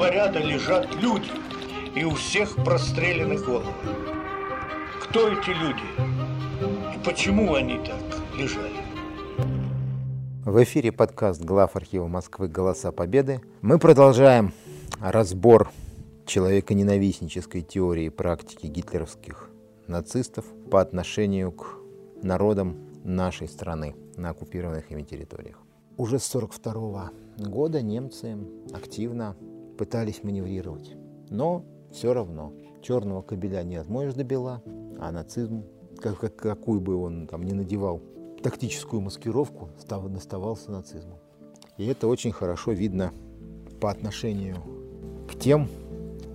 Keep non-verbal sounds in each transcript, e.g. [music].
два ряда лежат люди, и у всех прострелены головы. Кто эти люди? И почему они так лежали? В эфире подкаст глав архива Москвы «Голоса Победы». Мы продолжаем разбор человеконенавистнической теории и практики гитлеровских нацистов по отношению к народам нашей страны на оккупированных ими территориях. Уже с 1942 года немцы активно пытались маневрировать, но все равно черного кабеля не отмоешь до бела, а нацизм, как, как, какую бы он там ни надевал тактическую маскировку, став, наставался нацизмом. И это очень хорошо видно по отношению к тем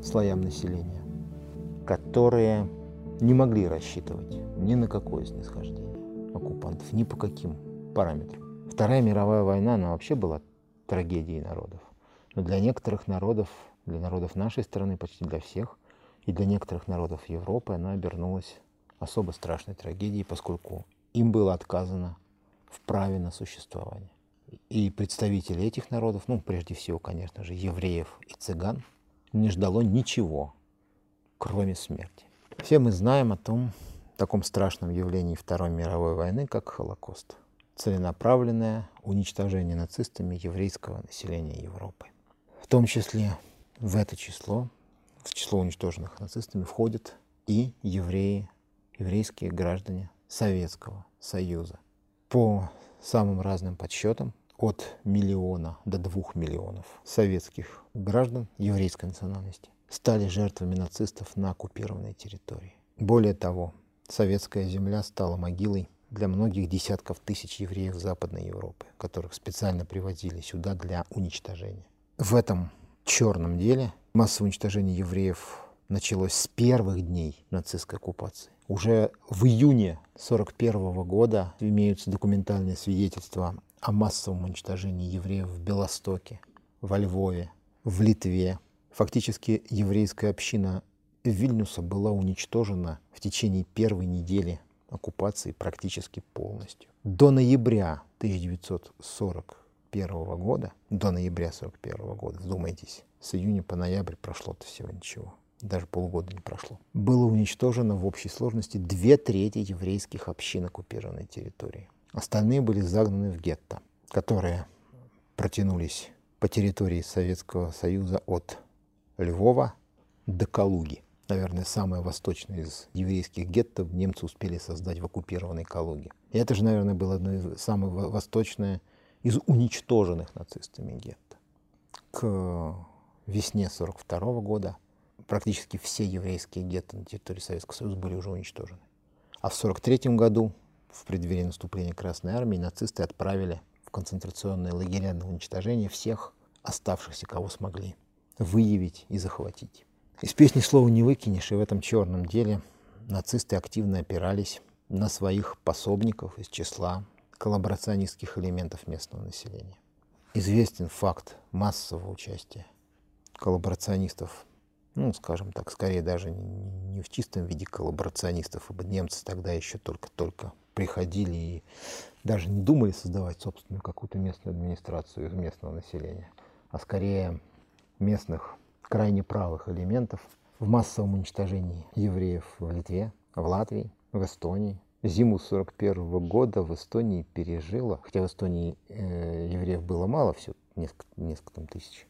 слоям населения, которые не могли рассчитывать ни на какое снисхождение оккупантов, ни по каким параметрам. Вторая мировая война, она вообще была трагедией народов. Но для некоторых народов, для народов нашей страны, почти для всех, и для некоторых народов Европы она обернулась особо страшной трагедией, поскольку им было отказано в праве на существование. И представители этих народов, ну, прежде всего, конечно же, евреев и цыган, не ждало ничего, кроме смерти. Все мы знаем о том таком страшном явлении Второй мировой войны, как Холокост. Целенаправленное уничтожение нацистами еврейского населения Европы. В том числе в это число, в число уничтоженных нацистами, входят и евреи, еврейские граждане Советского Союза. По самым разным подсчетам, от миллиона до двух миллионов советских граждан еврейской национальности стали жертвами нацистов на оккупированной территории. Более того, советская земля стала могилой для многих десятков тысяч евреев Западной Европы, которых специально привозили сюда для уничтожения. В этом черном деле массовое уничтожение евреев началось с первых дней нацистской оккупации. Уже в июне 1941 года имеются документальные свидетельства о массовом уничтожении евреев в Белостоке, во Львове, в Литве. Фактически еврейская община Вильнюса была уничтожена в течение первой недели оккупации практически полностью. До ноября 1941 года, до ноября 1941 года, вдумайтесь, с июня по ноябрь прошло-то всего ничего даже полгода не прошло, было уничтожено в общей сложности две трети еврейских общин оккупированной территории. Остальные были загнаны в гетто, которые протянулись по территории Советского Союза от Львова до Калуги. Наверное, самое восточное из еврейских гетто немцы успели создать в оккупированной Калуге. И это же, наверное, было одно из самых восточное из уничтоженных нацистами гетто. К весне 1942 года практически все еврейские гетто на территории Советского Союза были уже уничтожены. А в 1943 году, в преддверии наступления Красной Армии, нацисты отправили в концентрационные лагеря на уничтожение всех оставшихся, кого смогли выявить и захватить. Из песни слова не выкинешь, и в этом черном деле нацисты активно опирались на своих пособников из числа коллаборационистских элементов местного населения. Известен факт массового участия коллаборационистов ну, скажем так, скорее даже не в чистом виде коллаборационистов, ибо немцы тогда еще только-только приходили и даже не думали создавать собственную какую-то местную администрацию из местного населения, а скорее местных крайне правых элементов в массовом уничтожении евреев в Литве, в Латвии, в Эстонии. Зиму 41 года в Эстонии пережила, хотя в Эстонии э, евреев было мало, все несколько, несколько там тысяч,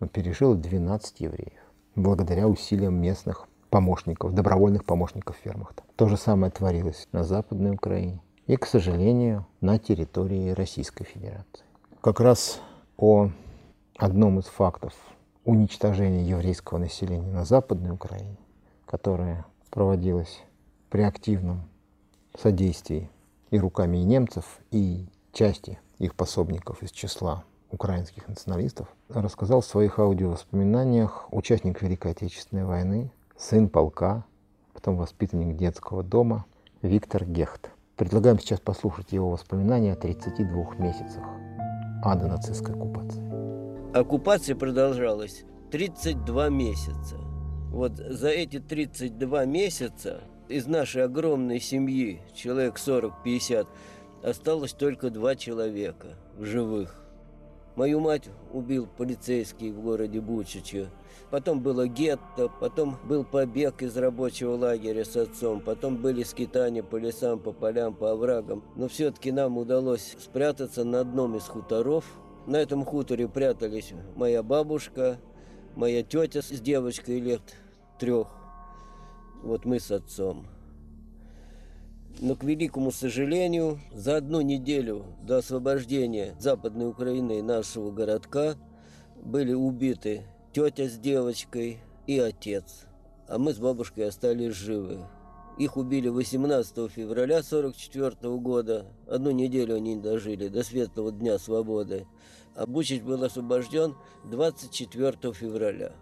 но пережила 12 евреев благодаря усилиям местных помощников, добровольных помощников в фермах. То же самое творилось на Западной Украине и, к сожалению, на территории Российской Федерации. Как раз о одном из фактов уничтожения еврейского населения на Западной Украине, которое проводилось при активном содействии и руками и немцев, и части их пособников из числа украинских националистов, рассказал в своих аудиовоспоминаниях участник Великой Отечественной войны, сын полка, потом воспитанник детского дома Виктор Гехт. Предлагаем сейчас послушать его воспоминания о 32 месяцах ада нацистской оккупации. Оккупация продолжалась 32 месяца. Вот за эти 32 месяца из нашей огромной семьи, человек 40-50, осталось только два человека в живых Мою мать убил полицейский в городе Бучиче. Потом было гетто, потом был побег из рабочего лагеря с отцом, потом были скитания по лесам, по полям, по оврагам. Но все-таки нам удалось спрятаться на одном из хуторов. На этом хуторе прятались моя бабушка, моя тетя с девочкой лет трех. Вот мы с отцом. Но, к великому сожалению, за одну неделю до освобождения Западной Украины и нашего городка были убиты тетя с девочкой и отец. А мы с бабушкой остались живы. Их убили 18 февраля 1944 года. Одну неделю они дожили, до светлого дня свободы. А Бучич был освобожден 24 февраля.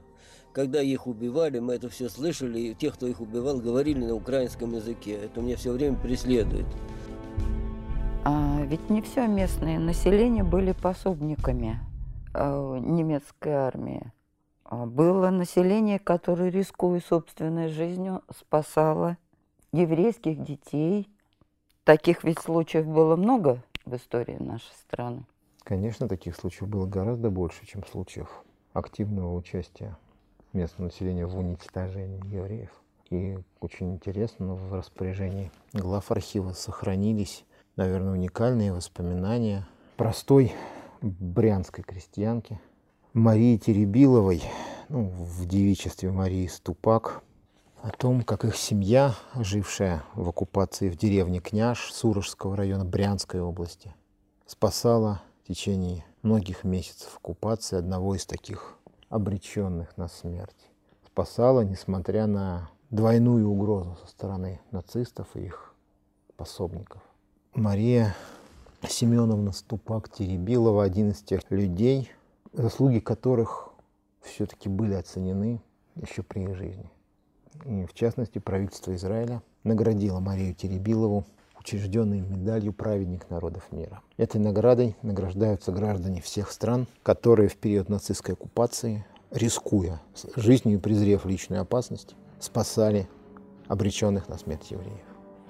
Когда их убивали, мы это все слышали, и те, кто их убивал, говорили на украинском языке. Это меня все время преследует. А ведь не все местное население были пособниками э, немецкой армии. А было население, которое, рискуя собственной жизнью, спасало еврейских детей. Таких ведь случаев было много в истории нашей страны. Конечно, таких случаев было гораздо больше, чем случаев активного участия местного населения в уничтожении евреев. И очень интересно, в распоряжении глав архива сохранились, наверное, уникальные воспоминания простой брянской крестьянки Марии Теребиловой, ну, в девичестве Марии Ступак, о том, как их семья, жившая в оккупации в деревне Княж Сурожского района Брянской области, спасала в течение многих месяцев оккупации одного из таких обреченных на смерть. Спасала, несмотря на двойную угрозу со стороны нацистов и их пособников. Мария Семеновна Ступак-Теребилова один из тех людей, заслуги которых все-таки были оценены еще при их жизни. И в частности, правительство Израиля наградило Марию Теребилову учрежденной медалью «Праведник народов мира». Этой наградой награждаются граждане всех стран, которые в период нацистской оккупации, рискуя жизнью и презрев личную опасность, спасали обреченных на смерть евреев.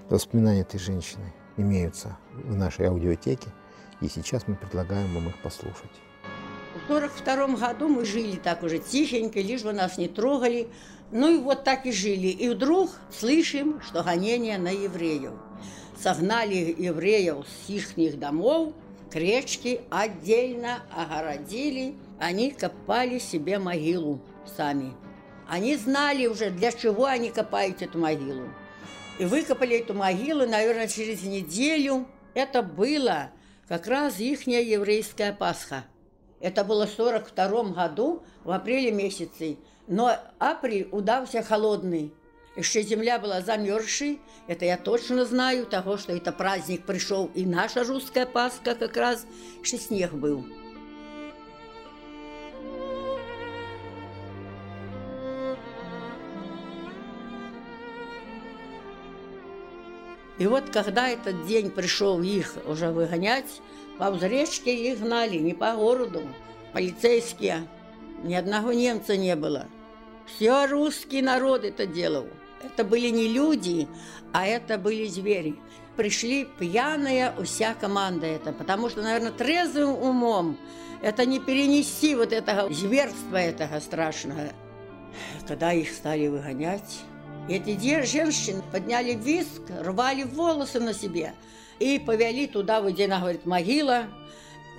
Воспоминания этой женщины имеются в нашей аудиотеке, и сейчас мы предлагаем вам их послушать. В 1942 году мы жили так уже тихенько, лишь бы нас не трогали. Ну и вот так и жили. И вдруг слышим, что гонение на евреев согнали евреев с их домов к речке, отдельно огородили, они копали себе могилу сами. Они знали уже, для чего они копают эту могилу. И выкопали эту могилу, наверное, через неделю. Это было как раз ихняя еврейская Пасха. Это было в 42 году, в апреле месяце. Но апрель удался холодный. Еще земля была замерзшей, это я точно знаю, того, что это праздник пришел, и наша русская Пасха как раз, что снег был. И вот когда этот день пришел их уже выгонять, по речке их гнали, не по городу, полицейские, ни одного немца не было. Все русский народ это делал. Это были не люди, а это были звери. Пришли пьяная вся команда это, потому что, наверное, трезвым умом это не перенести вот этого зверства этого страшного. Когда их стали выгонять, эти две женщины подняли виск, рвали волосы на себе и повели туда, где она говорит, могила,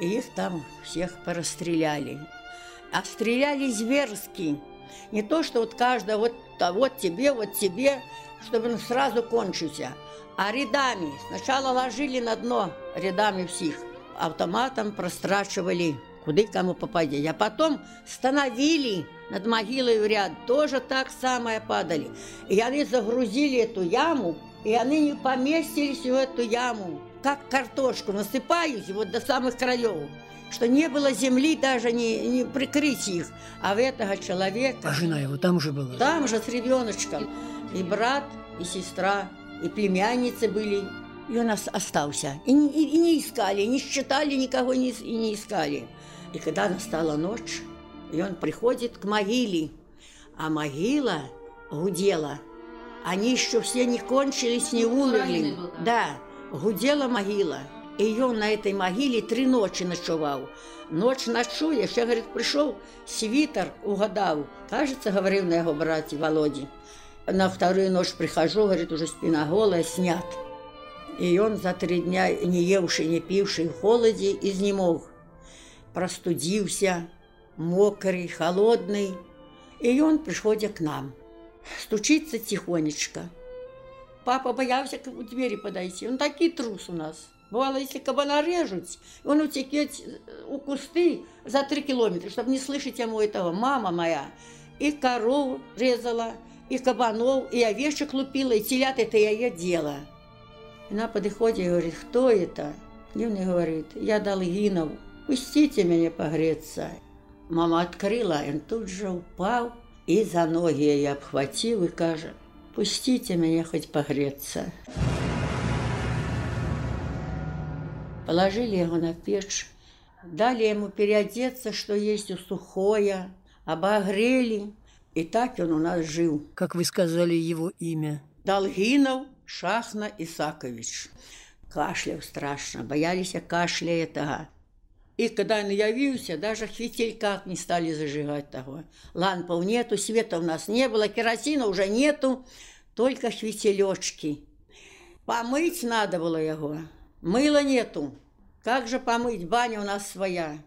и их там всех порастреляли. А стреляли зверски. Не то, что вот каждая вот, вот тебе, вот тебе, чтобы он сразу кончился, а рядами. Сначала ложили на дно рядами всех, автоматом прострачивали, куда кому попадет. А потом становили над могилой в ряд, тоже так самое падали. И они загрузили эту яму, и они не поместились в эту яму, как картошку насыпают вот до самых краев что не было земли даже не, не прикрыть их. А в этого человека... А жена его там же была? Там же с ребеночком. И брат, и сестра, и племянницы были. И он остался. И, и, и не искали, не считали никого не, и не искали. И когда настала ночь, и он приходит к могиле, а могила гудела. Они еще все не кончились, не умерли. Да, гудела могила. И он на этой могиле три ночи ночевал. Ночь ночує, ще, говорит, пришел свитер, угадал. Кажется, говорил на его брате Володе. На вторую ночь прихожу, говорит, уже спина голая, снят. И он за три дня, не евший, не пивший, в холоде, изнемог. Простудился, мокрый, холодный. И он приходит к нам. Стучится тихонечко. Папа боялся к двери подойти. Он такий трус у нас. Бывало, если кабана режут, он утекет у кусты за три километра, чтобы не слышать ему этого. Мама моя и коров резала, и кабанов, и овечек лупила, и телят это я ее дело. Она подходит и говорит, кто это? И он говорит, я Долгинов, пустите меня погреться. Мама открыла, он тут же упал, и за ноги я обхватил и каже, пустите меня хоть погреться. Положили его на печь, дали ему переодеться, что есть у сухое, обогрели, и так он у нас жил. Как вы сказали его имя? Долгинов Шахна Исакович. Кашлял страшно, боялись кашля этого. И когда он явился, даже в не стали зажигать того. Лампов нету, света у нас не было, керосина уже нету, только фитилечки. Помыть надо было его. Мыла нету. Как же помыть? Баня у нас своя.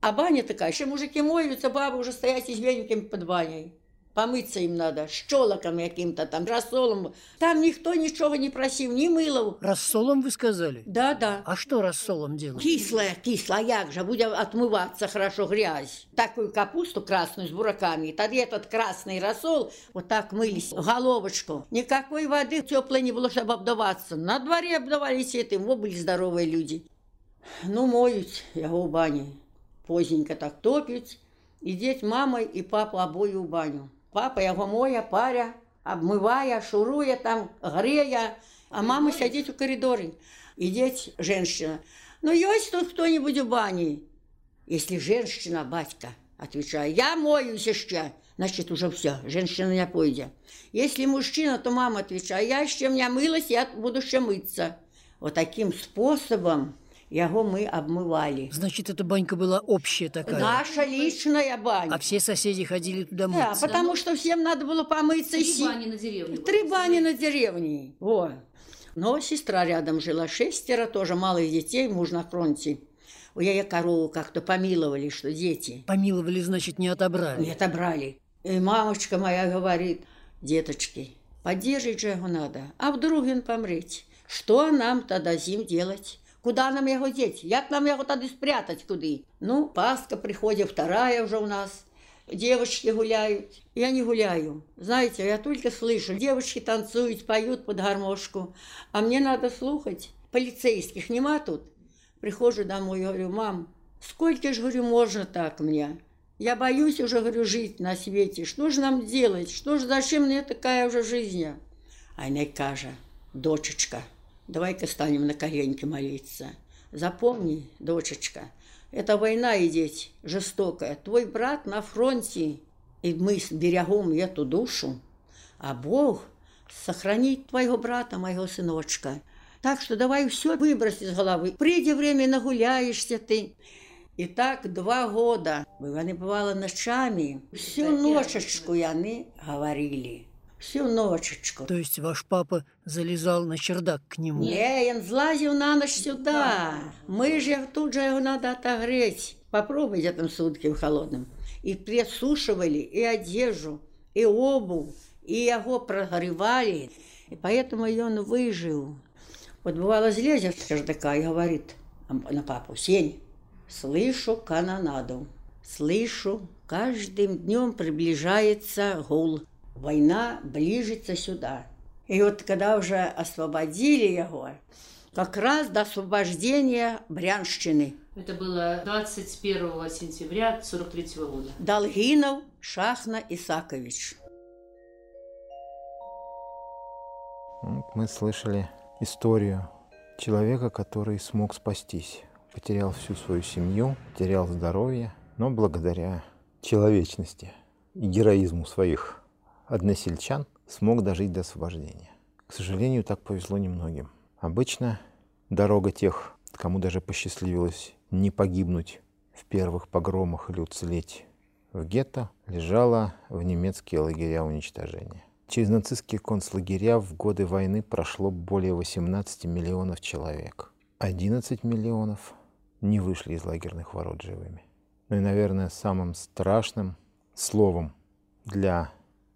А баня такая, еще мужики моются, бабы уже стоят известниками под баней. Помыться им надо, щелоком каким-то там, рассолом. Там никто ничего не просил, ни мылов. Рассолом вы сказали? Да, да. А что рассолом делать? Кислая, кислая, як же, будет отмываться хорошо грязь. Такую капусту красную с бураками, тогда этот красный рассол, вот так мылись, головочку. Никакой воды теплой не было, чтобы обдаваться. На дворе обдавались этим, вот были здоровые люди. Ну, моют его в бане. Поздненько так топят. И деть мамой и папа обои в баню. Папа яго моя, паря, обмывая, шуруя там, грея, а мама сидит в коридоре. Идет женщина. Ну, есть тут кто-нибудь в бане? Если женщина, батька, отвечаю, я моюсь еще, значит, уже все, женщина не пойдет. Если мужчина, то мама отвечает, я еще не мылась, я буду еще мыться. Вот таким способом Яго мы обмывали. Значит, эта банька была общая такая? Наша личная баня. А все соседи ходили туда мыться? Да, потому что всем надо было помыться. Три си... бани на деревне. Три бани на деревне. Во. Но сестра рядом жила, шестеро тоже малых детей, муж на фронте. У я корову как-то помиловали, что дети. Помиловали, значит, не отобрали? Не отобрали. И мамочка моя говорит, деточки, поддерживать же его надо, а вдруг он помрет. Что нам тогда зим делать? Куда нам его деть? Як нам его тогда спрятать куды? Ну, Пасха приходит, вторая уже у нас. Девочки гуляют. Я не гуляю. Знаете, я только слышу. Девочки танцуют, поют под гармошку. А мне надо слухать. Полицейских нема тут. Прихожу домой, говорю, мам, сколько же, говорю, можно так мне? Я боюсь уже, говорю, жить на свете. Что же нам делать? Что же, зачем мне такая уже жизнь? А она каже, дочечка, Давай-ка станем на коленки молиться. Запомни, дочечка, это война идет жестокая. Твой брат на фронте, и мы берегом эту душу, а Бог сохранит твоего брата, моего сыночка. Так что давай все выбрось из головы. Приди время, нагуляешься ты. И так два года. Они бывало ночами. Всю ночечку они говорили всю ночечку. То есть ваш папа залезал на чердак к нему? Не, он злазил на ночь сюда. Мы же тут же его надо отогреть. Попробуйте там сутки в холодном. И присушивали и одежду, и обувь, и его прогревали. И поэтому и он выжил. Вот бывало злезет с чердака и говорит на папу, Сень, слышу канонаду, слышу, каждым днем приближается гул война ближется сюда. И вот когда уже освободили его, как раз до освобождения Брянщины. Это было 21 сентября 43 года. Долгинов Шахна Исакович. Мы слышали историю человека, который смог спастись. Потерял всю свою семью, потерял здоровье, но благодаря человечности и героизму своих односельчан смог дожить до освобождения. К сожалению, так повезло немногим. Обычно дорога тех, кому даже посчастливилось не погибнуть в первых погромах или уцелеть в гетто, лежала в немецкие лагеря уничтожения. Через нацистские концлагеря в годы войны прошло более 18 миллионов человек. 11 миллионов не вышли из лагерных ворот живыми. Ну и, наверное, самым страшным словом для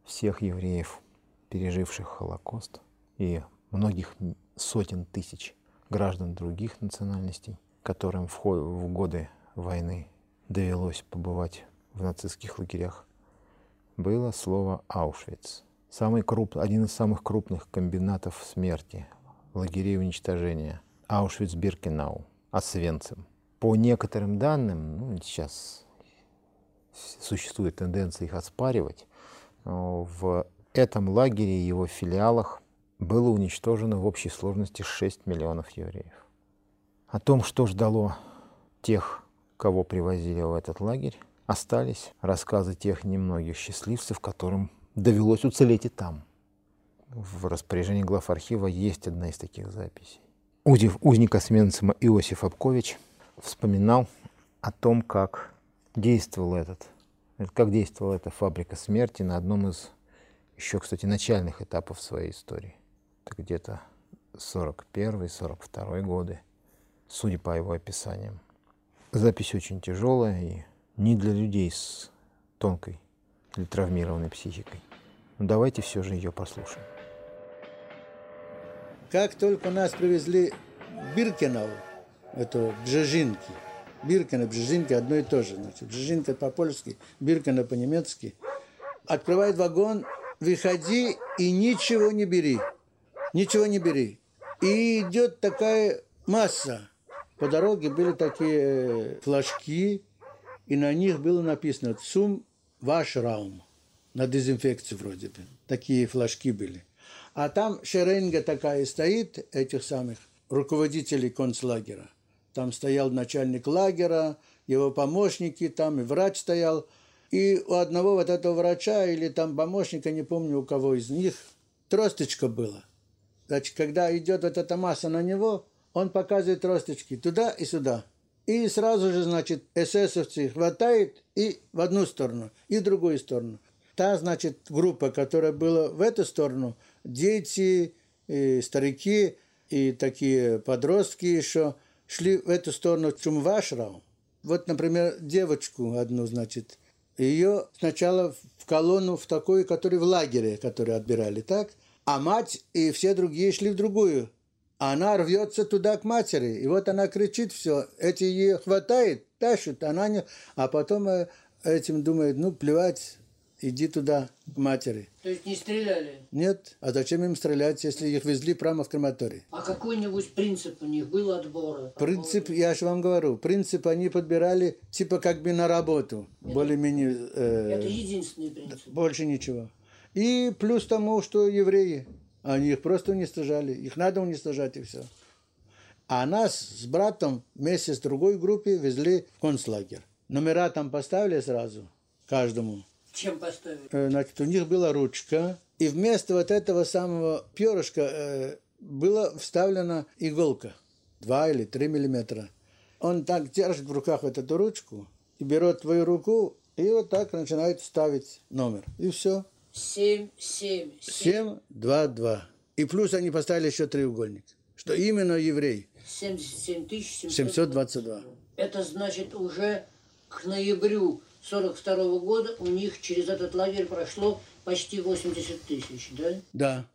всех евреев, переживших Холокост, и многих сотен тысяч граждан других национальностей, которым в, годы войны довелось побывать в нацистских лагерях, было слово «Аушвиц». Самый круп, один из самых крупных комбинатов смерти, лагерей уничтожения – Аушвиц-Биркенау, Освенцим. По некоторым данным, ну, сейчас существует тенденция их оспаривать, в этом лагере и его филиалах было уничтожено в общей сложности 6 миллионов евреев. О том, что ждало тех, кого привозили в этот лагерь, остались рассказы тех немногих счастливцев, которым довелось уцелеть и там. В распоряжении глав архива есть одна из таких записей. Узев, узник Освенцима Иосиф Абкович вспоминал о том, как действовал этот, как действовала эта фабрика смерти на одном из еще, кстати, начальных этапов своей истории. Это где-то 41-42 годы, судя по его описаниям. Запись очень тяжелая и не для людей с тонкой или травмированной психикой. Но давайте все же ее послушаем. Как только нас привезли в Биркенау, это Бжежинки, Биркина, Бжежинки одно и то же. Значит, Бжежинка по-польски, Биркина по-немецки. Открывает вагон, выходи и ничего не бери. Ничего не бери. И идет такая масса. По дороге были такие э, флажки, и на них было написано «Цум ваш раум» на дезинфекцию вроде бы. Такие флажки были. А там шеренга такая стоит, этих самых руководителей концлагеря. Там стоял начальник лагеря, его помощники, там и врач стоял. И у одного вот этого врача или там помощника, не помню у кого из них, тросточка была. Значит, когда идет вот эта масса на него, он показывает тросточки туда и сюда. И сразу же, значит, эсэсовцы хватает и в одну сторону, и в другую сторону та, значит, группа, которая была в эту сторону, дети, и старики и такие подростки еще, шли в эту сторону Чумвашрау. Вот, например, девочку одну, значит, ее сначала в колонну, в такую, которую в лагере, которую отбирали, так? А мать и все другие шли в другую. А она рвется туда к матери. И вот она кричит все. Эти ее хватает, тащат, она не... А потом э, этим думает, ну, плевать, иди туда, к матери. То есть не стреляли? Нет. А зачем им стрелять, если их везли прямо в крематорий? А какой-нибудь принцип у них был отбора? Принцип, я же вам говорю, принцип они подбирали типа как бы на работу. Более-менее... Э, это единственный принцип? Больше ничего. И плюс тому, что евреи, они их просто уничтожали. Их надо уничтожать и все. А нас с братом вместе с другой группой везли в концлагерь. Номера там поставили сразу каждому. Чем поставили? Э, значит, у них была ручка, и вместо вот этого самого перышка э, была вставлена иголка, 2 или 3 миллиметра. Он так держит в руках вот эту ручку и берет твою руку, и вот так начинает ставить номер. И все. 7, 7, 7, 2, 2. И плюс они поставили еще треугольник, что именно еврей. 77 722. Это значит уже к ноябрю 1942 года у них через этот лагерь прошло почти 80 тысяч, да? Да.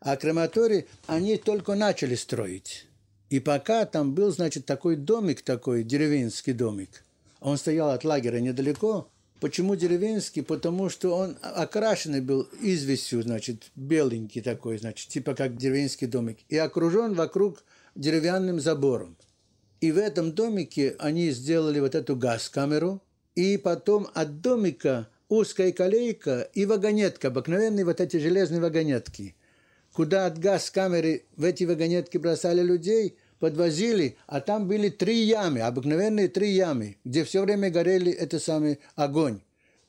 А крематорий они только начали строить. И пока там был, значит, такой домик такой, деревенский домик. Он стоял от лагеря недалеко. Почему деревенский? Потому что он окрашенный был известью, значит, беленький такой, значит, типа как деревенский домик. И окружен вокруг деревянным забором. И в этом домике они сделали вот эту газ-камеру – и потом от домика узкая колейка и вагонетка, обыкновенные вот эти железные вагонетки, куда от газ-камеры в эти вагонетки бросали людей, подвозили, а там были три ямы, обыкновенные три ямы, где все время горели это самый огонь.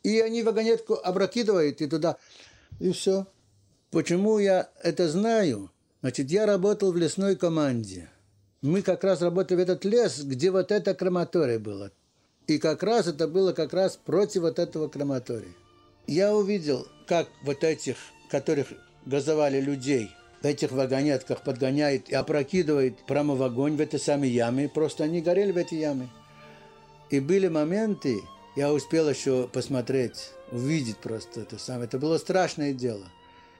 И они вагонетку опрокидывают и туда, и все. Почему я это знаю? Значит, я работал в лесной команде. Мы как раз работали в этот лес, где вот это крематория было. И как раз это было как раз против вот этого крематория. Я увидел, как вот этих, которых газовали людей, этих вагонетках подгоняет и опрокидывает прямо в огонь в эти самые ямы. Просто они горели в эти ямы. И были моменты, я успел еще посмотреть, увидеть просто это самое. Это было страшное дело.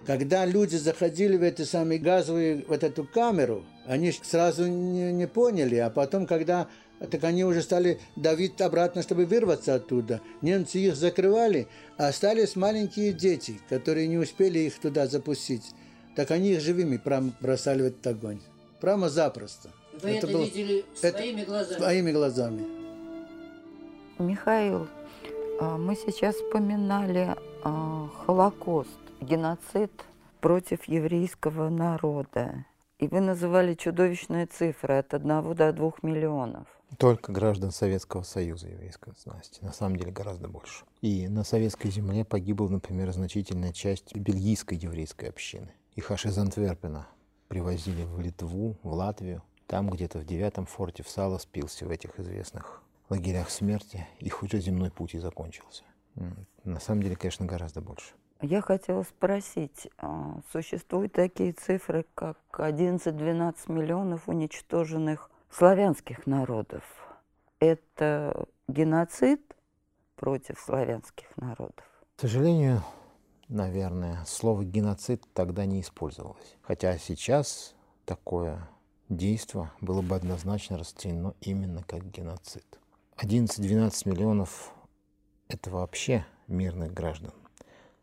Когда люди заходили в эти самые газовые, вот эту камеру, они сразу не, не поняли, а потом, когда так они уже стали давить обратно, чтобы вырваться оттуда. Немцы их закрывали, а остались маленькие дети, которые не успели их туда запустить. Так они их живыми прямо бросали в этот огонь. Прямо запросто. Вы это, это было... видели своими это... глазами? Своими глазами. Михаил, а, мы сейчас вспоминали а, Холокост, геноцид против еврейского народа. И вы называли чудовищные цифры от 1 до 2 миллионов. Только граждан Советского Союза еврейской национальности. На самом деле гораздо больше. И на советской земле погибла, например, значительная часть бельгийской еврейской общины. Их аж из Антверпена привозили в Литву, в Латвию. Там где-то в девятом форте в Сало спился в этих известных лагерях смерти, их уже земной путь и закончился. На самом деле, конечно, гораздо больше. Я хотела спросить, а, существуют такие цифры, как 11-12 миллионов уничтоженных славянских народов? Это геноцид против славянских народов? К сожалению, наверное, слово геноцид тогда не использовалось. Хотя сейчас такое действие было бы однозначно расценено именно как геноцид. 11-12 миллионов – это вообще мирных граждан.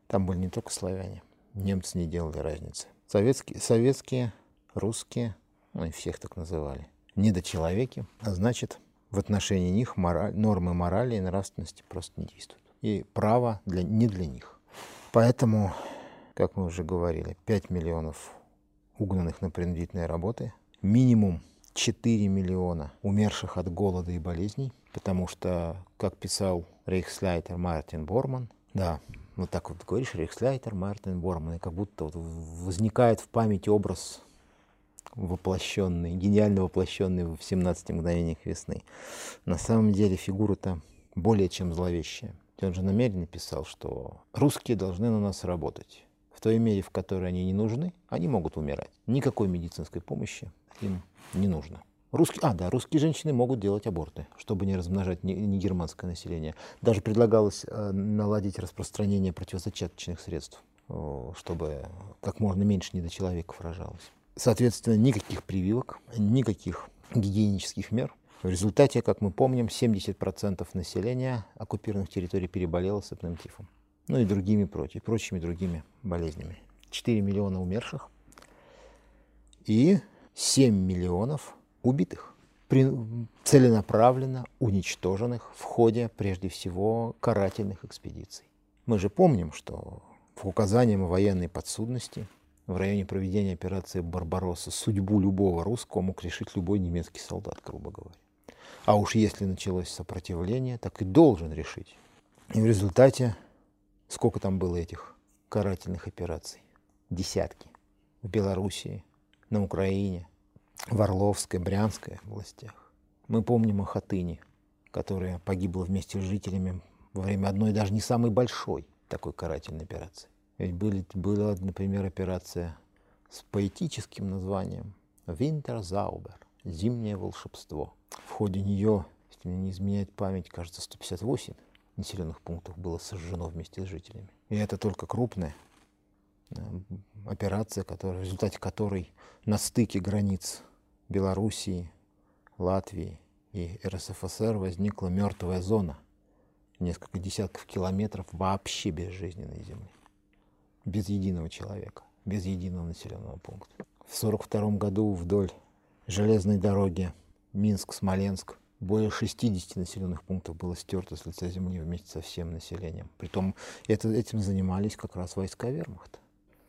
Там были не только славяне, немцы не делали разницы. Советские, советские русские, ну и всех так называли, недочеловеки, а значит, в отношении них мораль, нормы морали и нравственности просто не действуют. И право для, не для них. Поэтому, как мы уже говорили, 5 миллионов угнанных на принудительные работы, минимум 4 миллиона умерших от голода и болезней, потому что, как писал рейхсляйтер Мартин Борман, да, вот так вот говоришь, рейхсляйтер Мартин Борман, и как будто вот возникает в памяти образ воплощенный, гениально воплощенный в 17 мгновениях весны. На самом деле фигура-то более чем зловещая. Он же намеренно писал, что русские должны на нас работать. В той мере, в которой они не нужны, они могут умирать. Никакой медицинской помощи им не нужно. Русские, а, да, русские женщины могут делать аборты, чтобы не размножать не, не германское население. Даже предлагалось э, наладить распространение противозачаточных средств, э, чтобы как можно меньше недочеловеков рожалось. Соответственно, никаких прививок, никаких гигиенических мер. В результате, как мы помним, 70% населения оккупированных территорий переболело сыпным тифом. Ну и другими против, прочими другими болезнями. 4 миллиона умерших и 7 миллионов убитых, целенаправленно уничтоженных в ходе, прежде всего, карательных экспедиций. Мы же помним, что по указаниям военной подсудности в районе проведения операции «Барбаросса» судьбу любого русского мог решить любой немецкий солдат, грубо говоря. А уж если началось сопротивление, так и должен решить. И в результате, сколько там было этих карательных операций? Десятки. В Белоруссии, на Украине, в Орловской, Брянской областях. Мы помним о Хатыни, которая погибла вместе с жителями во время одной, даже не самой большой такой карательной операции. Ведь были, была, например, операция с поэтическим названием «Винтерзаубер» – «Зимнее волшебство». В ходе нее, если мне не изменяет память, кажется, 158 населенных пунктов было сожжено вместе с жителями. И это только крупная операция, которая, в результате которой на стыке границ Белоруссии, Латвии и РСФСР возникла мертвая зона, несколько десятков километров вообще безжизненной земли, без единого человека, без единого населенного пункта. В 1942 году вдоль железной дороги Минск-Смоленск более 60 населенных пунктов было стерто с лица земли вместе со всем населением. Притом это, этим занимались как раз войска вермахта.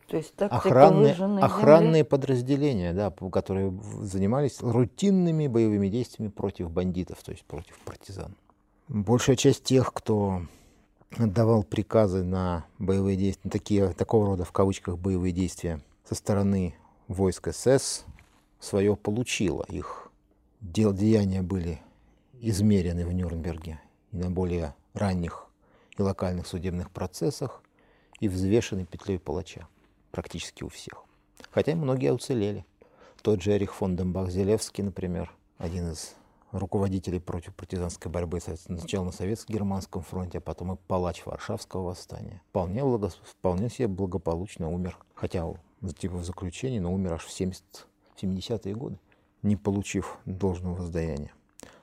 То есть охранные, охранные подразделения, да, которые занимались рутинными боевыми действиями против бандитов, то есть против партизан. Большая часть тех, кто отдавал приказы на боевые действия, на такие, такого рода в кавычках боевые действия со стороны войск СС, свое получила. Их дел, деяния были измерены в Нюрнберге и на более ранних и локальных судебных процессах и взвешены петлей палача практически у всех. Хотя многие уцелели. Тот же Эрих фон Дембах-Зелевский, например, один из руководителей против партизанской борьбы сначала на советско-германском фронте, а потом и палач Варшавского восстания. Вполне, благо, вполне себе благополучно умер, хотя типа в заключении, но умер аж в 70, 70-е годы, не получив должного воздаяния.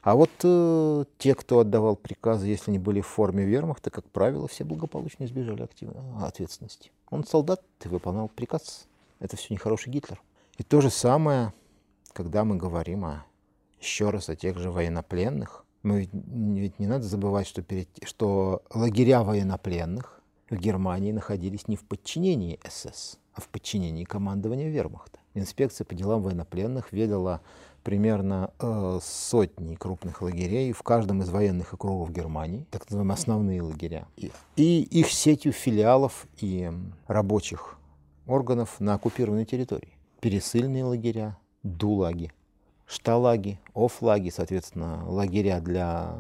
А вот э, те, кто отдавал приказы, если они были в форме вермахта, как правило, все благополучно избежали активно, ответственности. Он солдат, ты выполнял приказ. Это все нехороший Гитлер. И то же самое, когда мы говорим о, еще раз о тех же военнопленных. Мы ведь, ведь не надо забывать, что, перед, что лагеря военнопленных в Германии находились не в подчинении СС, а в подчинении командования вермахта. Инспекция по делам военнопленных ведала примерно э, сотни крупных лагерей в каждом из военных округов Германии, так называемые основные лагеря, и, и их сетью филиалов и рабочих органов на оккупированной территории. Пересыльные лагеря, дулаги, шталаги, офлаги, соответственно, лагеря для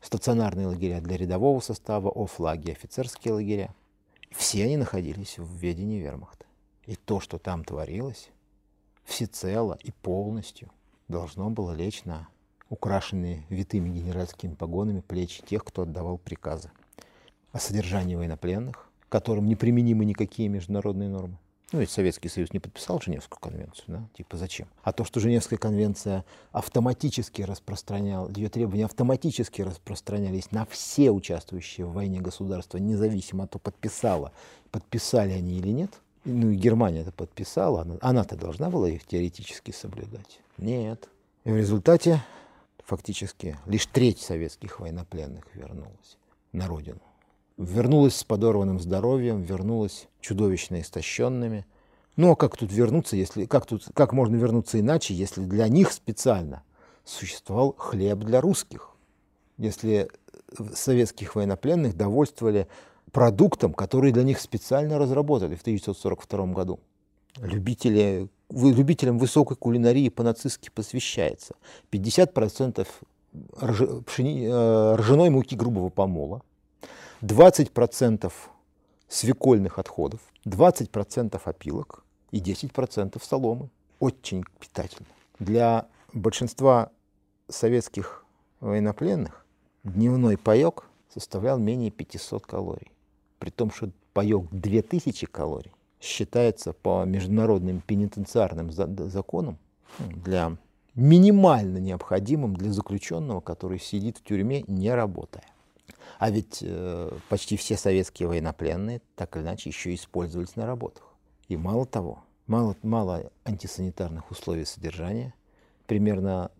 стационарные лагеря для рядового состава, офлаги, офицерские лагеря. Все они находились в ведении вермахта. И то, что там творилось, всецело и полностью должно было лечь на украшенные витыми генеральскими погонами плечи тех, кто отдавал приказы о содержании военнопленных, которым не применимы никакие международные нормы. Ну, ведь Советский Союз не подписал Женевскую конвенцию, да? Типа зачем? А то, что Женевская конвенция автоматически распространяла, ее требования автоматически распространялись на все участвующие в войне государства, независимо от того, подписала, подписали они или нет, ну и Германия это подписала, она-то должна была их теоретически соблюдать. Нет. И в результате фактически лишь треть советских военнопленных вернулась на родину. Вернулась с подорванным здоровьем, вернулась чудовищно истощенными. Ну а как тут вернуться, если как тут как можно вернуться иначе, если для них специально существовал хлеб для русских, если советских военнопленных довольствовали продуктом, который для них специально разработали в 1942 году. Любители, любителям высокой кулинарии по-нацистски посвящается 50% рж, пшени, э, ржаной муки грубого помола, 20% свекольных отходов, 20% опилок и 10% соломы. Очень питательно. Для большинства советских военнопленных дневной паек составлял менее 500 калорий при том, что паек 2000 калорий, считается по международным пенитенциарным законам ну, для минимально необходимым для заключенного, который сидит в тюрьме, не работая. А ведь э, почти все советские военнопленные так или иначе еще использовались на работах. И мало того, мало, мало антисанитарных условий содержания, примерно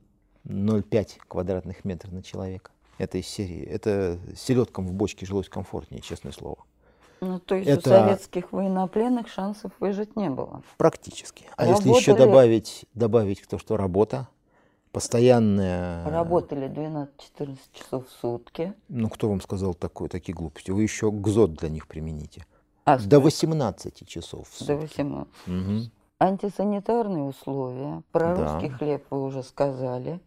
0,5 квадратных метров на человека. Это из серии. Это селедкам в бочке жилось комфортнее, честное слово. Ну, то есть это... у советских военнопленных шансов выжить не было? Практически. А Работали... если еще добавить, добавить то, что работа, постоянная... Работали 12-14 часов в сутки. Ну, кто вам сказал такое, такие глупости? Вы еще ГЗОТ для них примените. А До 18 часов в сутки. До 18. Угу. Антисанитарные условия. Про да. русский хлеб вы уже сказали.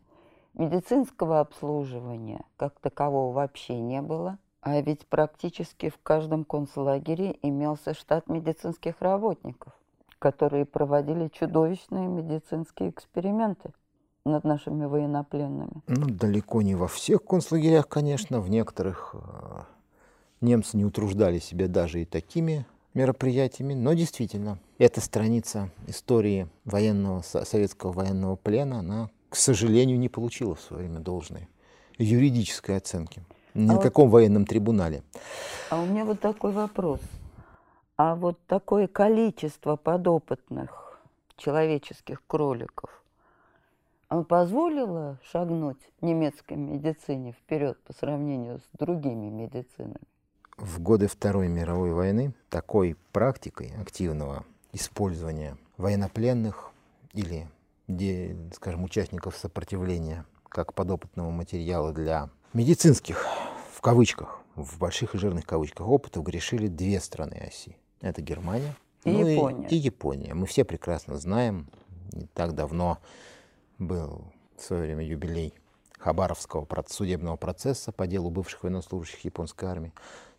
Медицинского обслуживания как такового вообще не было. А ведь практически в каждом концлагере имелся штат медицинских работников, которые проводили чудовищные медицинские эксперименты над нашими военнопленными. Ну, далеко не во всех концлагерях, конечно. В некоторых э, немцы не утруждали себя даже и такими мероприятиями. Но действительно, эта страница истории военного, советского военного плена, она, к сожалению, не получила в свое время должной юридической оценки ни а на каком военном трибунале. А у меня вот такой вопрос. А вот такое количество подопытных человеческих кроликов, оно позволило шагнуть немецкой медицине вперед по сравнению с другими медицинами? В годы Второй мировой войны такой практикой активного использования военнопленных или, скажем, участников сопротивления как подопытного материала для медицинских, в кавычках, в больших и жирных кавычках, опытов грешили две страны оси. Это Германия и, ну Япония. И, и Япония. Мы все прекрасно знаем, не так давно был в свое время юбилей Хабаровского судебного процесса по делу бывших военнослужащих японской армии.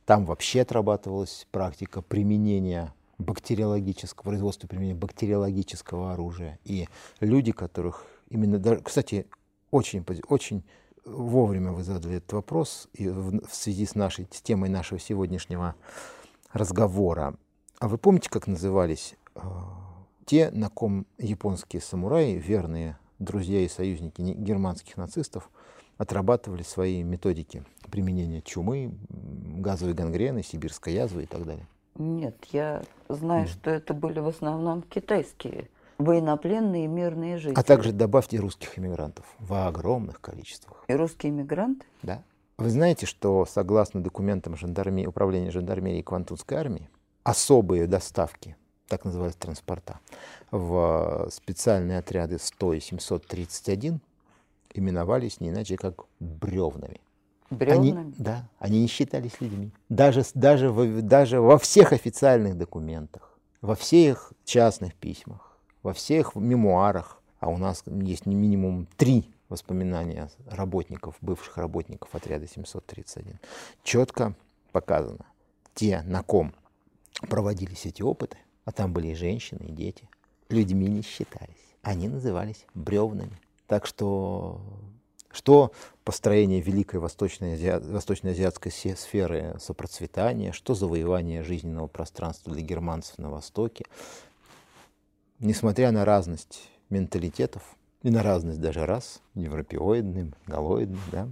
Там вообще отрабатывалась практика применения бактериологического, производства применения бактериологического оружия. И люди, которых именно, кстати, очень, очень вовремя вы задали этот вопрос и в связи с нашей с темой нашего сегодняшнего разговора. А вы помните, как назывались э, те, на ком японские самураи, верные друзья и союзники германских нацистов, отрабатывали свои методики применения чумы, газовой гангрены, сибирской язвы и так далее? Нет, я знаю, что это были в основном китайские военнопленные и мирные жители. А также добавьте русских иммигрантов в огромных количествах. И русские мигранты? Да. Вы знаете, что согласно документам жандармерии, управления жандармерии Квантунской армии, особые доставки, так назывались транспорта, в специальные отряды 100 и 731 именовались не иначе как бревнами. Они, Бревнами? да, они не считались людьми. Даже, даже, во, даже во всех официальных документах, во всех частных письмах, во всех мемуарах, а у нас есть не минимум три воспоминания работников, бывших работников отряда 731, четко показано, те, на ком проводились эти опыты, а там были и женщины, и дети, людьми не считались. Они назывались бревнами. Так что что построение великой восточно-азиатской се- сферы сопроцветания, что завоевание жизненного пространства для германцев на Востоке, несмотря на разность менталитетов и на разность даже рас, европеоидных, галоидных, да,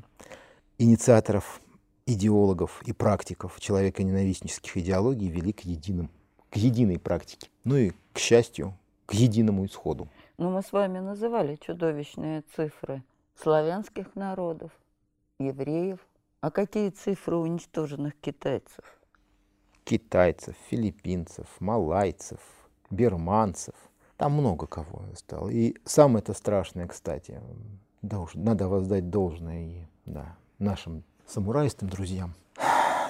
инициаторов, идеологов и практиков человеконенавистнических идеологий вели к единым, к единой практике. Ну и, к счастью, к единому исходу. Ну, мы с вами называли чудовищные цифры славянских народов, евреев. А какие цифры уничтоженных китайцев? китайцев, филиппинцев, малайцев, бирманцев. Там много кого стало. И самое это страшное, кстати, долж- надо воздать должное и да, нашим самурайским друзьям.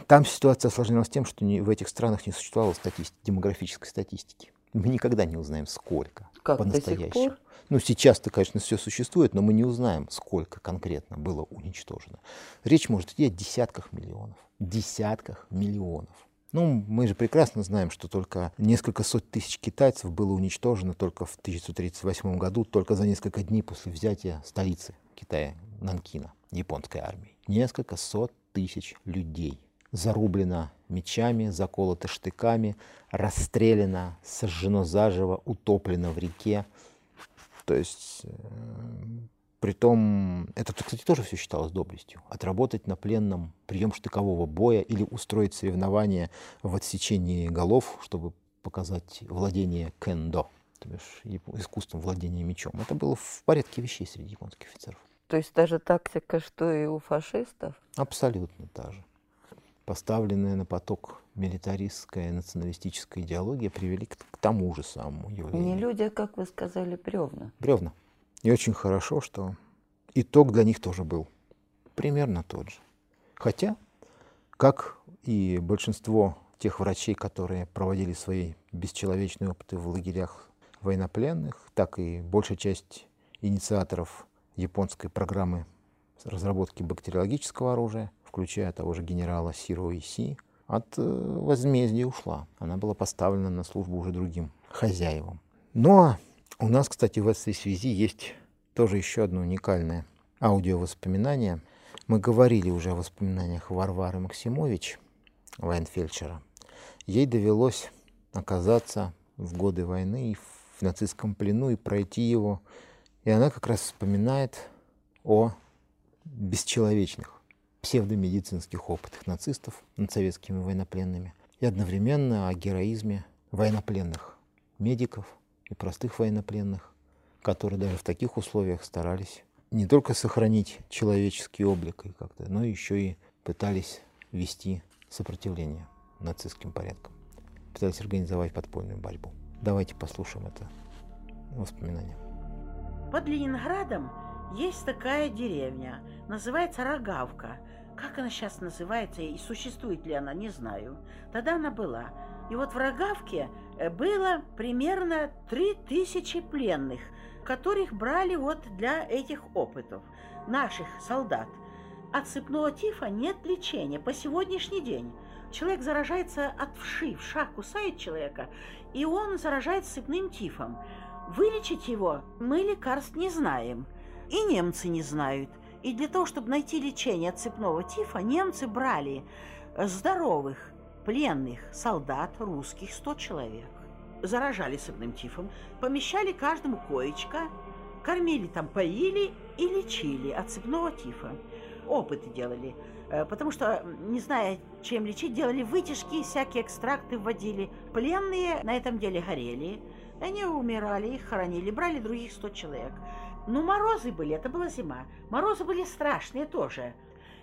Там ситуация осложнялась тем, что не- в этих странах не существовало статисти- демографической статистики. Мы никогда не узнаем, сколько Как, до сих по-настоящему. пор? Ну, сейчас-то, конечно, все существует, но мы не узнаем, сколько конкретно было уничтожено. Речь может идти о десятках миллионов. Десятках миллионов. Ну, мы же прекрасно знаем, что только несколько сот тысяч китайцев было уничтожено только в 1938 году, только за несколько дней после взятия столицы Китая, Нанкина, японской армией. Несколько сот тысяч людей зарублено мечами, заколото штыками, расстреляно, сожжено заживо, утоплено в реке. То есть, э, притом, это, кстати, тоже все считалось доблестью. Отработать на пленном прием штыкового боя или устроить соревнования в отсечении голов, чтобы показать владение кендо, то бишь искусством владения мечом. Это было в порядке вещей среди японских офицеров. То есть та же тактика, что и у фашистов? Абсолютно та же. Поставленная на поток милитаристская националистическая идеология привели к, к тому же самому явлению. Не люди, а, как вы сказали, бревна. бревна. И очень хорошо, что итог для них тоже был примерно тот же. Хотя, как и большинство тех врачей, которые проводили свои бесчеловечные опыты в лагерях военнопленных, так и большая часть инициаторов японской программы разработки бактериологического оружия, включая того же генерала Сиро Иси, от э, возмездия ушла. Она была поставлена на службу уже другим хозяевам. Но у нас, кстати, в этой связи есть тоже еще одно уникальное аудиовоспоминание. Мы говорили уже о воспоминаниях Варвары Максимович, военфельдшера. Ей довелось оказаться в годы войны в нацистском плену и пройти его. И она как раз вспоминает о бесчеловечных псевдомедицинских опытах нацистов над советскими военнопленными и одновременно о героизме военнопленных медиков и простых военнопленных, которые даже в таких условиях старались не только сохранить человеческий облик и как-то, но еще и пытались вести сопротивление нацистским порядкам, пытались организовать подпольную борьбу. Давайте послушаем это воспоминание. Под Ленинградом есть такая деревня, называется Рогавка. Как она сейчас называется и существует ли она, не знаю. Тогда она была. И вот в Рогавке э, было примерно 3000 пленных, которых брали вот для этих опытов, наших солдат. От цепного тифа нет лечения по сегодняшний день. Человек заражается от вши, вша кусает человека, и он заражается цепным тифом. Вылечить его мы лекарств не знаем, и немцы не знают. И для того, чтобы найти лечение от цепного тифа, немцы брали здоровых, пленных солдат русских 100 человек. Заражали цепным тифом, помещали каждому коечка, кормили там, поили и лечили от цепного тифа. Опыты делали, э, потому что, не зная, чем лечить, делали вытяжки, всякие экстракты вводили. Пленные на этом деле горели, они умирали, их хоронили, брали других 100 человек. Ну, морозы были, это была зима. Морозы были страшные тоже.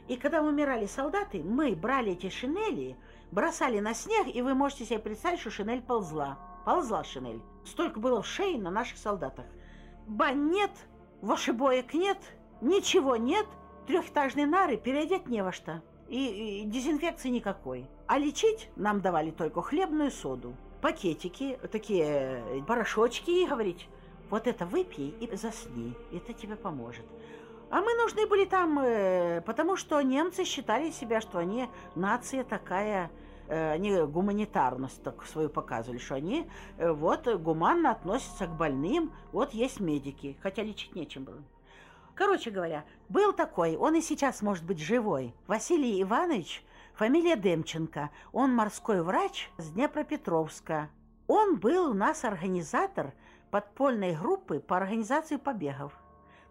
И когда умирали солдаты, мы брали эти шинели, бросали на снег, и вы можете себе представить, что шинель ползла. Ползла шинель. Столько было в шее на наших солдатах. Бань нет, вошибоек нет, ничего нет, трехэтажные нары переодеть не во что. И, и дезинфекции никакой. А лечить нам давали только хлебную соду, пакетики, такие порошочки, и говорить, вот это выпей и засни, это тебе поможет. А мы нужны были там, э, потому что немцы считали себя, что они нация такая, э, они гуманитарность так свою показывали, что они э, вот гуманно относятся к больным, вот есть медики, хотя лечить нечем было. Короче говоря, был такой, он и сейчас может быть живой, Василий Иванович, фамилия Демченко, он морской врач с Днепропетровска. Он был у нас организатор подпольной группы по организации побегов.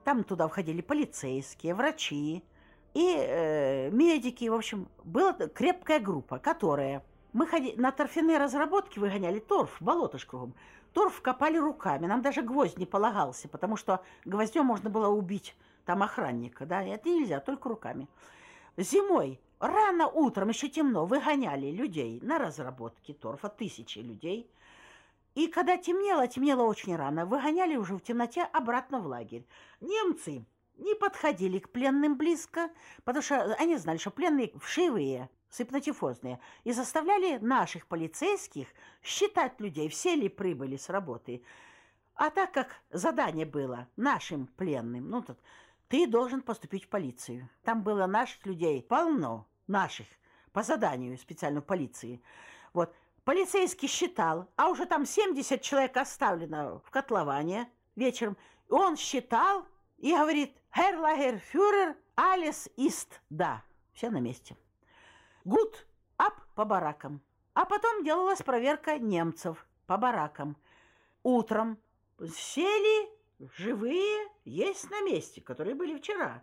Там туда входили полицейские, врачи и э, медики. В общем, была крепкая группа, которая... Мы ходи... на торфяные разработки выгоняли торф, болото ж кругом. Торф копали руками, нам даже гвоздь не полагался, потому что гвоздем можно было убить там охранника, да, это нельзя, только руками. Зимой, рано утром, еще темно, выгоняли людей на разработки торфа, тысячи людей – и когда темнело, темнело очень рано, выгоняли уже в темноте обратно в лагерь. Немцы не подходили к пленным близко, потому что они знали, что пленные вшивые, сыпнотифозные, и заставляли наших полицейских считать людей, все ли прибыли с работы. А так как задание было нашим пленным, ну, тут, ты должен поступить в полицию. Там было наших людей полно, наших, по заданию специально в полиции. Вот, Полицейский считал, а уже там 70 человек оставлено в котловане вечером. Он считал и говорит, «Herr Lagerführer, alles ist да». Все на месте. Гуд, ап по баракам. А потом делалась проверка немцев по баракам. Утром сели живые, есть на месте, которые были вчера.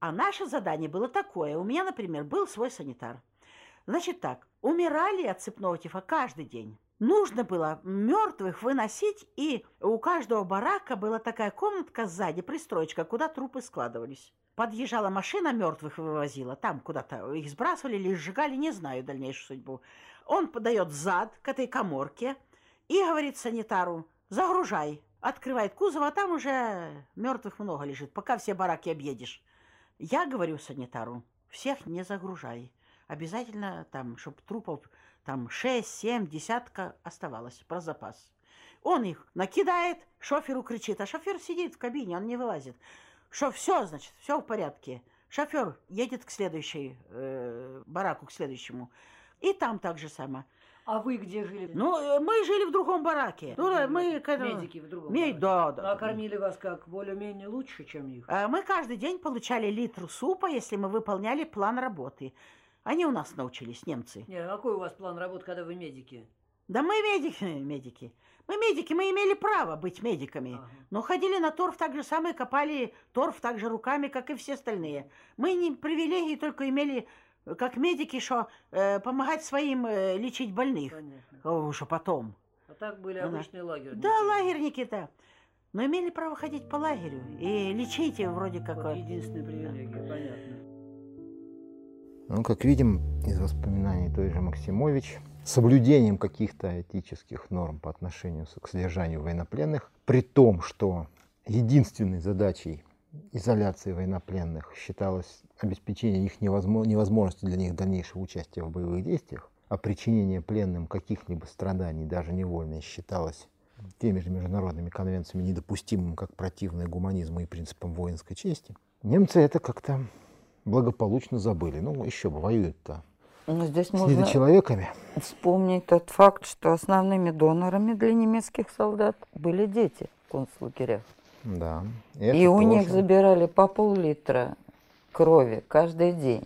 А наше задание было такое. У меня, например, был свой санитар. Значит так, умирали от цепного тифа каждый день. Нужно было мертвых выносить, и у каждого барака была такая комнатка сзади, пристроечка, куда трупы складывались. Подъезжала машина, мертвых вывозила, там куда-то их сбрасывали или сжигали, не знаю дальнейшую судьбу. Он подает зад к этой коморке и говорит санитару, загружай. Открывает кузов, а там уже мертвых много лежит, пока все бараки объедешь. Я говорю санитару, всех не загружай обязательно там, чтобы трупов там 6-7, десятка оставалось про запас. Он их накидает, шоферу кричит, а шофер сидит в кабине, он не вылазит. Что все, значит, все в порядке. Шофер едет к следующей э, бараку, к следующему. И там так же самое. А вы где жили? Ну, э, мы жили в другом бараке. Ну, мы к этому... Медики в другом Мед... Да, да. А кормили вас как? Более-менее лучше, чем их? А мы каждый день получали литр супа, если мы выполняли план работы. Они у нас научились, немцы. Не, а какой у вас план работы, когда вы медики? Да мы медики, [laughs] медики. Мы медики, мы имели право быть медиками. Ага. Но ходили на торф так же самое, копали торф так же руками, как и все остальные. Мы не привилегии только имели, как медики, что э, помогать своим э, лечить больных. Понятно. Уже потом. А так были ну, обычные да. лагерники? Да. Но имели право ходить по лагерю и лечить вроде как... Вот единственная привилегия, понятно. Ну, как видим из воспоминаний той же Максимович, соблюдением каких-то этических норм по отношению к содержанию военнопленных, при том, что единственной задачей изоляции военнопленных считалось обеспечение их невозможности для них дальнейшего участия в боевых действиях, а причинение пленным каких-либо страданий, даже невольно, считалось теми же международными конвенциями недопустимым как противное гуманизму и принципам воинской чести, немцы это как-то благополучно забыли. Ну, еще бы, воюют-то Но здесь с можно недочеловеками. вспомнить тот факт, что основными донорами для немецких солдат были дети в концлагерях. Да. И у них забирали по пол-литра крови каждый день.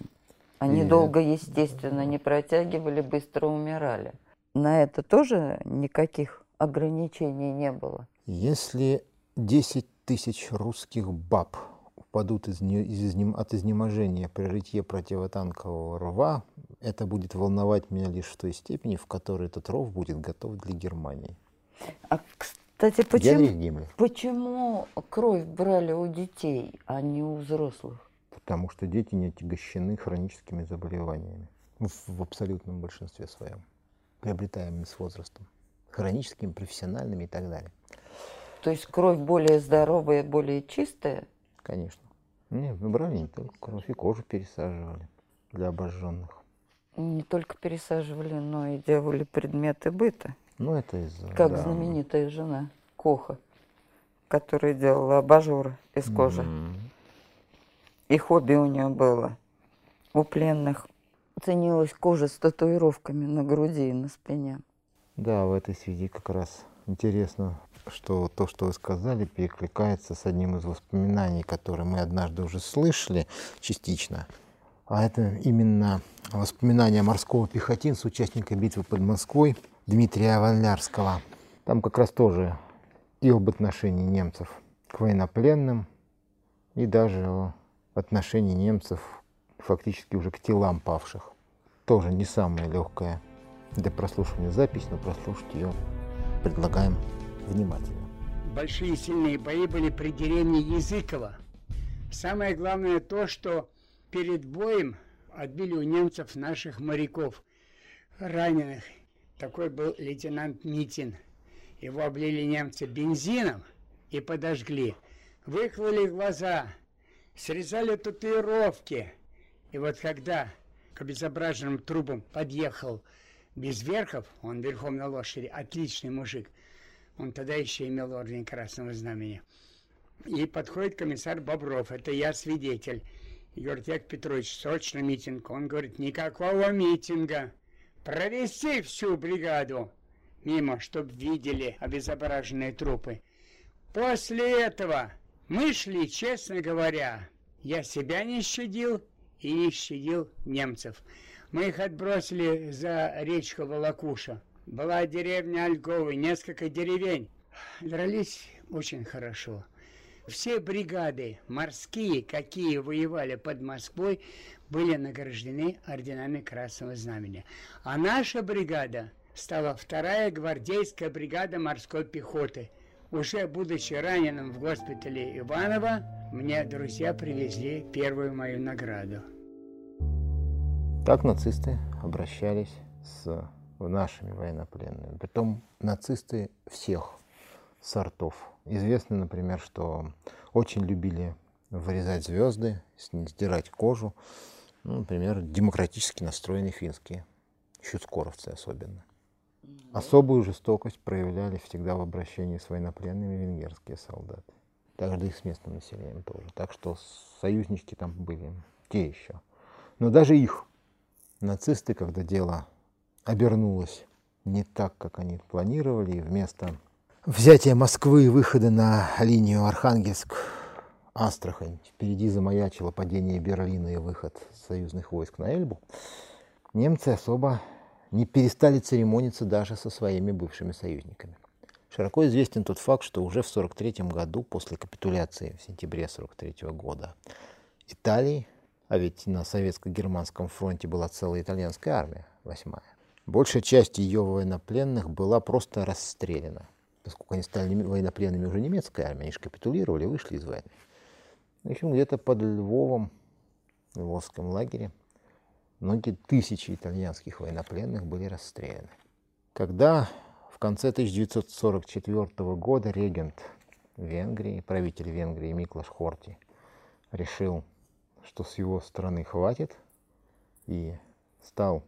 Они И- долго, естественно, не протягивали, быстро умирали. На это тоже никаких ограничений не было. Если 10 тысяч русских баб упадут из из изнем- от изнеможения при рытье противотанкового рва, это будет волновать меня лишь в той степени, в которой этот ров будет готов для Германии. А, кстати, почему, почему кровь брали у детей, а не у взрослых? Потому что дети не отягощены хроническими заболеваниями в, в абсолютном большинстве своем, приобретаемыми с возрастом. Хроническими, профессиональными и так далее. То есть кровь более здоровая, более чистая? Конечно. Не, брали не только кровь, и кожу пересаживали для обожженных. Не только пересаживали, но и делали предметы быта. Ну, это из Как да. знаменитая жена Коха, которая делала абажуры из кожи. Мгм. И хобби у нее было. У пленных ценилась кожа с татуировками на груди и на спине. Да, в этой связи как раз интересно, что то, что вы сказали, перекликается с одним из воспоминаний, которые мы однажды уже слышали частично. А это именно воспоминания морского пехотинца, участника битвы под Москвой Дмитрия Валярского. Там как раз тоже и об отношении немцев к военнопленным, и даже о отношении немцев фактически уже к телам павших. Тоже не самая легкая для прослушивания запись, но прослушать ее предлагаем внимательно. Большие сильные бои были при деревне Языково. Самое главное то, что перед боем отбили у немцев наших моряков, раненых. Такой был лейтенант Митин. Его облили немцы бензином и подожгли. Выклали глаза, срезали татуировки. И вот когда к обезображенным трубам подъехал Безверхов, он верхом на лошади, отличный мужик, он тогда еще имел орден Красного Знамени. И подходит комиссар Бобров, это я свидетель. И говорит, Яков Петрович, срочно митинг. Он говорит, никакого митинга. Провести всю бригаду мимо, чтобы видели обезображенные трупы. После этого мы шли, честно говоря, я себя не щадил и не щадил немцев. Мы их отбросили за речку Волокуша. Была деревня Ольговы, несколько деревень. Дрались очень хорошо. Все бригады морские, какие воевали под Москвой, были награждены орденами Красного Знамени. А наша бригада стала вторая гвардейская бригада морской пехоты. Уже будучи раненым в госпитале Иваново, мне друзья привезли первую мою награду. Так нацисты обращались с нашими военнопленными. Притом нацисты всех сортов. Известно, например, что очень любили вырезать звезды, сдирать кожу. Ну, например, демократически настроенные финские, щуцкоровцы особенно. Особую жестокость проявляли всегда в обращении с военнопленными венгерские солдаты. Также и с местным населением тоже. Так что союзнички там были те еще. Но даже их нацисты, когда дело обернулось не так, как они планировали, и вместо взятия Москвы и выхода на линию Архангельск-Астрахань впереди замаячило падение Берлина и выход союзных войск на Эльбу, немцы особо не перестали церемониться даже со своими бывшими союзниками. Широко известен тот факт, что уже в 1943 году, после капитуляции в сентябре 1943 года, Италии, а ведь на советско-германском фронте была целая итальянская армия, восьмая, большая часть ее военнопленных была просто расстреляна, поскольку они стали военнопленными уже немецкой армии, они же капитулировали, вышли из войны. В общем, где-то под Львовом, в Львовском лагере, многие тысячи итальянских военнопленных были расстреляны. Когда в конце 1944 года регент Венгрии, правитель Венгрии Миклаш Хорти решил, что с его стороны хватит, и стал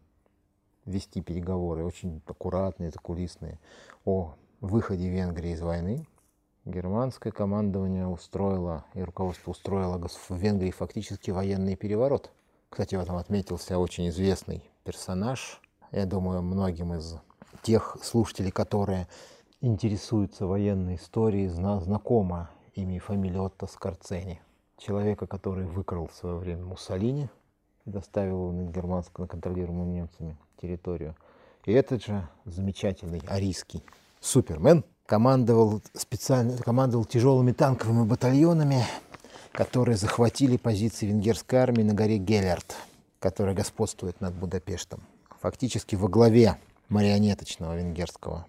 вести переговоры, очень аккуратные, закулисные, о выходе Венгрии из войны, германское командование устроило и руководство устроило в Венгрии фактически военный переворот. Кстати, в этом отметился очень известный персонаж. Я думаю, многим из тех слушателей, которые интересуются военной историей, знакомо имя и фамилия Отто Скорцени. Человека, который выкрал в свое время Муссолини, доставил его на германскую, на контролируемую немцами территорию. И этот же замечательный арийский супермен командовал специально командовал тяжелыми танковыми батальонами, которые захватили позиции венгерской армии на горе Геллерт, которая господствует над Будапештом. Фактически во главе марионеточного венгерского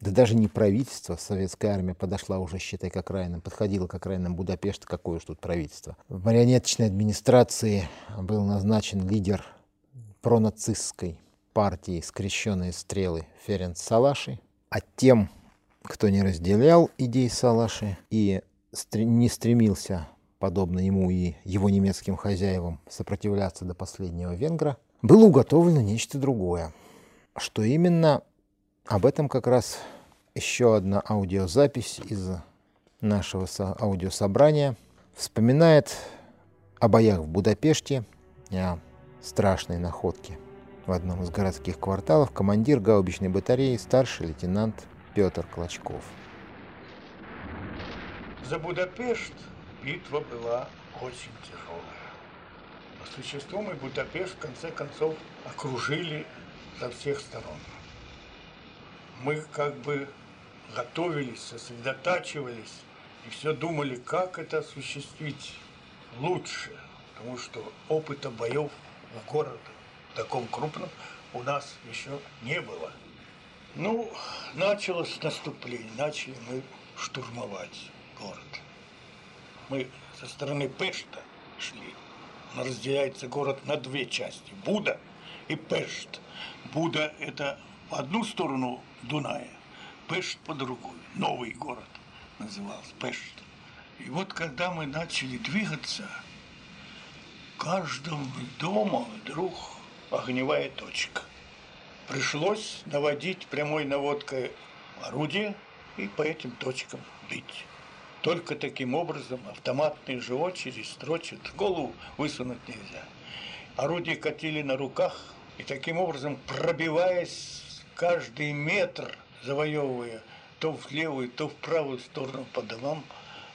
да даже не правительство, советская армия подошла уже, считай, к окраинам, подходила к окраинам Будапешта, какое уж тут правительство. В марионеточной администрации был назначен лидер пронацистской партии «Скрещенные стрелы» Ференц Салаши, а тем, кто не разделял идей Салаши и не стремился, подобно ему и его немецким хозяевам, сопротивляться до последнего венгра, было уготовлено нечто другое. Что именно, об этом как раз еще одна аудиозапись из нашего аудиособрания. Вспоминает о боях в Будапеште, о страшной находке в одном из городских кварталов командир гаубичной батареи старший лейтенант Петр Клочков. За Будапешт битва была очень тяжелая. По существу мы Будапешт в конце концов окружили со всех сторон мы как бы готовились, сосредотачивались и все думали, как это осуществить лучше, потому что опыта боев в городе таком крупном у нас еще не было. Ну, началось наступление, начали мы штурмовать город. Мы со стороны Пешта шли. Разделяется город на две части. Буда и Пешт. Буда – это по одну сторону Дуная, Пешт по другую. Новый город назывался Пешт. И вот когда мы начали двигаться, каждому дому вдруг огневая точка. Пришлось наводить прямой наводкой орудие и по этим точкам бить. Только таким образом автоматные же очереди строчат, голову высунуть нельзя. Орудие катили на руках, и таким образом, пробиваясь каждый метр завоевывая то в левую, то в правую сторону по домам,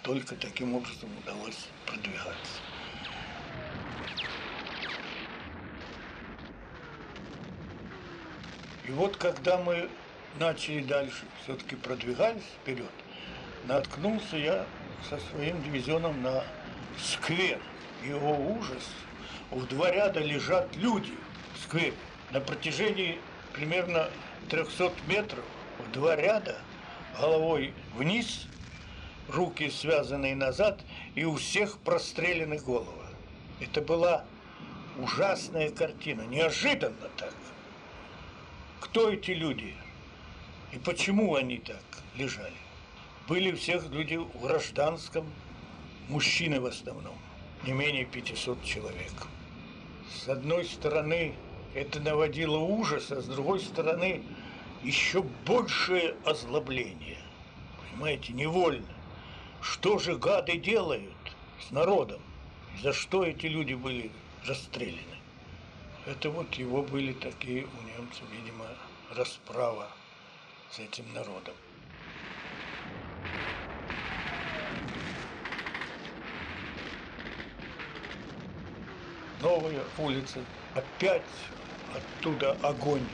только таким образом удалось продвигаться. И вот когда мы начали дальше, все-таки продвигались вперед, наткнулся я со своим дивизионом на сквер. Его ужас. В два ряда лежат люди в сквере. На протяжении примерно 300 метров в два ряда, головой вниз, руки связанные назад, и у всех прострелены головы. Это была ужасная картина, неожиданно так. Кто эти люди? И почему они так лежали? Были всех люди в гражданском, мужчины в основном, не менее 500 человек. С одной стороны, это наводило ужас, а с другой стороны еще большее озлобление. Понимаете, невольно. Что же гады делают с народом? За что эти люди были расстреляны? Это вот его были такие у немцев, видимо, расправа с этим народом. Новая улица. Опять оттуда огонь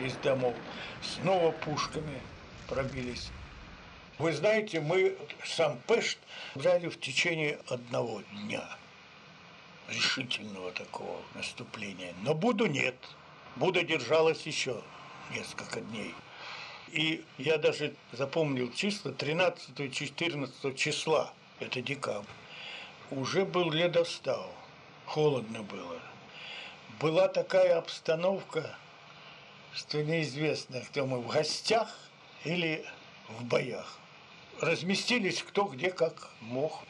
из домов. Снова пушками пробились. Вы знаете, мы сам Пешт взяли в течение одного дня решительного такого наступления. Но Буду нет. Буда держалась еще несколько дней. И я даже запомнил числа 13-14 числа, это декабрь. Уже был ледостав, холодно было была такая обстановка, что неизвестно, кто мы в гостях или в боях. Разместились кто где как мог.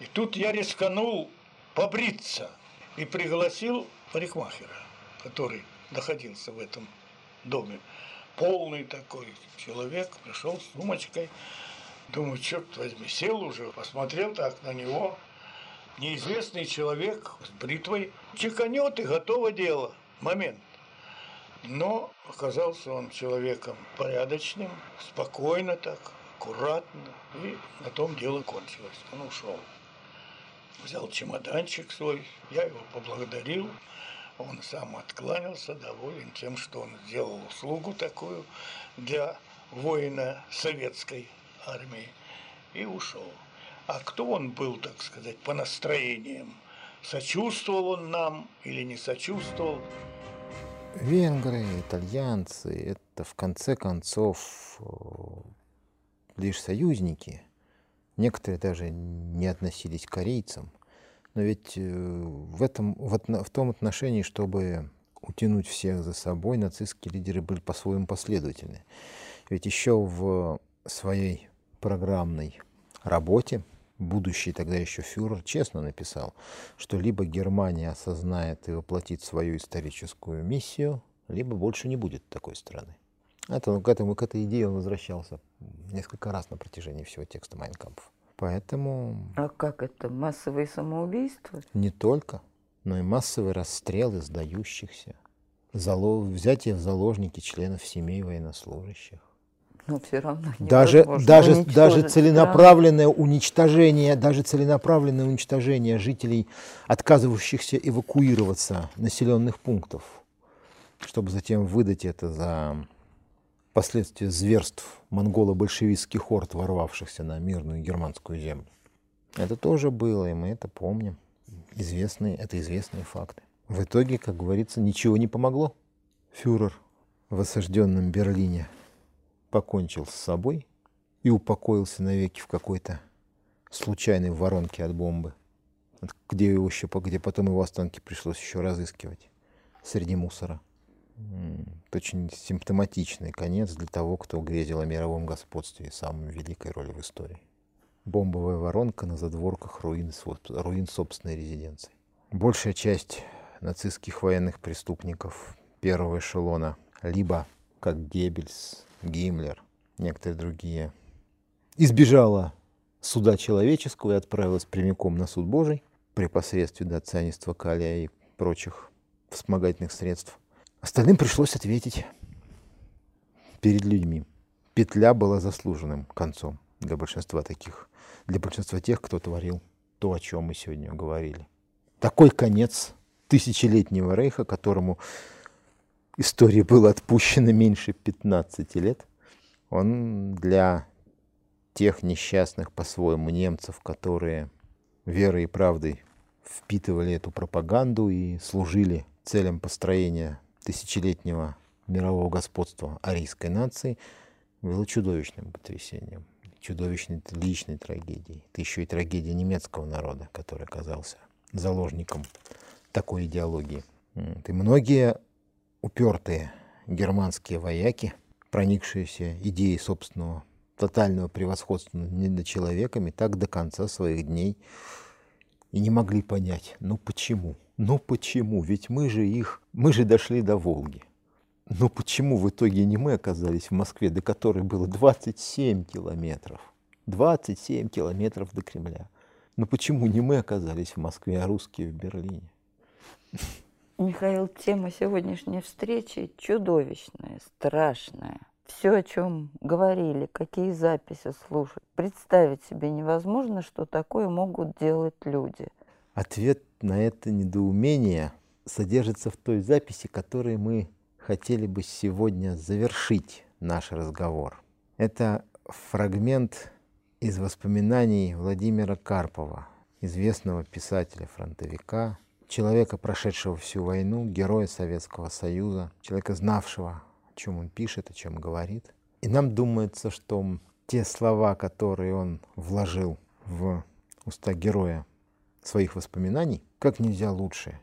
И тут я рисканул побриться и пригласил парикмахера, который находился в этом доме. Полный такой человек, пришел с сумочкой. Думаю, черт возьми, сел уже, посмотрел так на него. Неизвестный человек с бритвой чеканет и готово дело. Момент. Но оказался он человеком порядочным, спокойно так, аккуратно. И на том дело кончилось. Он ушел. Взял чемоданчик свой, я его поблагодарил. Он сам откланялся, доволен тем, что он сделал услугу такую для воина советской армии и ушел. А кто он был, так сказать, по настроениям? Сочувствовал он нам или не сочувствовал? Венгры, итальянцы – это в конце концов лишь союзники. Некоторые даже не относились к корейцам. Но ведь в, этом, в том отношении, чтобы утянуть всех за собой, нацистские лидеры были по-своему последовательны. Ведь еще в своей программной работе будущий тогда еще фюрер честно написал, что либо Германия осознает и воплотит свою историческую миссию, либо больше не будет такой страны. Это, к, этому, к этой идее он возвращался несколько раз на протяжении всего текста Майнкампов. Поэтому... А как это? Массовые самоубийства? Не только, но и массовые расстрелы сдающихся, зало... взятие в заложники членов семей военнослужащих. Но все равно даже, даже, даже целенаправленное страну. уничтожение, даже целенаправленное уничтожение жителей, отказывающихся эвакуироваться населенных пунктов, чтобы затем выдать это за последствия зверств монголо-большевистских орд, ворвавшихся на мирную германскую землю. Это тоже было, и мы это помним. Известные, это известные факты. В итоге, как говорится, ничего не помогло. Фюрер в осажденном Берлине покончил с собой и упокоился навеки в какой-то случайной воронке от бомбы, где, его еще, где потом его останки пришлось еще разыскивать среди мусора. Это очень симптоматичный конец для того, кто грезил о мировом господстве и самой великой роли в истории. Бомбовая воронка на задворках руин, руин собственной резиденции. Большая часть нацистских военных преступников первого эшелона либо, как Геббельс, Гиммлер, некоторые другие, избежала суда человеческого и отправилась прямиком на суд Божий при посредстве да, цианистого калия и прочих вспомогательных средств. Остальным пришлось ответить перед людьми. Петля была заслуженным концом для большинства таких, для большинства тех, кто творил то, о чем мы сегодня говорили. Такой конец тысячелетнего рейха, которому истории было отпущено меньше 15 лет, он для тех несчастных по-своему немцев, которые верой и правдой впитывали эту пропаганду и служили целям построения тысячелетнего мирового господства арийской нации, было чудовищным потрясением, чудовищной личной трагедией. Это еще и трагедия немецкого народа, который оказался заложником такой идеологии. И многие упертые германские вояки, проникшиеся идеей собственного тотального превосходства над человеками, так до конца своих дней и не могли понять, ну почему, ну почему, ведь мы же их, мы же дошли до Волги. Но почему в итоге не мы оказались в Москве, до которой было 27 километров? 27 километров до Кремля. Но почему не мы оказались в Москве, а русские в Берлине? Михаил, тема сегодняшней встречи чудовищная, страшная. Все, о чем говорили, какие записи слушать, представить себе невозможно, что такое могут делать люди. Ответ на это недоумение содержится в той записи, которой мы хотели бы сегодня завершить наш разговор. Это фрагмент из воспоминаний Владимира Карпова, известного писателя-фронтовика, человека, прошедшего всю войну, героя Советского Союза, человека, знавшего, о чем он пишет, о чем говорит. И нам думается, что те слова, которые он вложил в уста героя своих воспоминаний, как нельзя лучше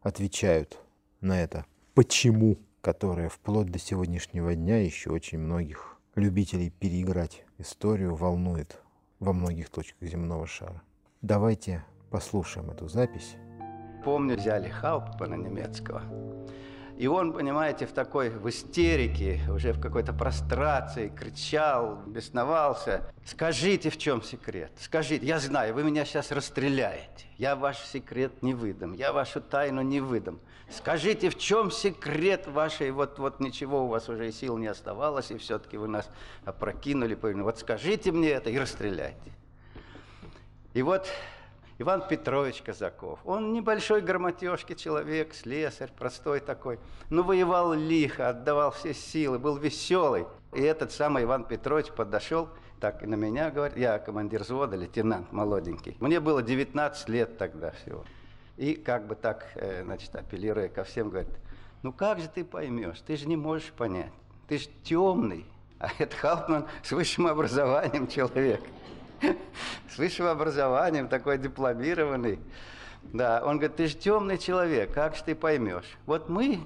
отвечают на это «почему», которое вплоть до сегодняшнего дня еще очень многих любителей переиграть историю волнует во многих точках земного шара. Давайте послушаем эту запись помню, взяли Хауптмана немецкого. И он, понимаете, в такой, в истерике, уже в какой-то прострации, кричал, бесновался. Скажите, в чем секрет? Скажите, я знаю, вы меня сейчас расстреляете. Я ваш секрет не выдам, я вашу тайну не выдам. Скажите, в чем секрет вашей, вот, вот ничего у вас уже и сил не оставалось, и все-таки вы нас опрокинули. Вот скажите мне это и расстреляйте. И вот Иван Петрович Казаков. Он небольшой грамотежки человек, слесарь, простой такой. Но воевал лихо, отдавал все силы, был веселый. И этот самый Иван Петрович подошел, так и на меня говорит, я командир взвода, лейтенант молоденький. Мне было 19 лет тогда всего. И как бы так, э, значит, апеллируя ко всем, говорит, ну как же ты поймешь, ты же не можешь понять, ты же темный, а это Хаупман с высшим образованием человек с высшим образованием, такой дипломированный. Да, он говорит, ты же темный человек, как же ты поймешь? Вот мы,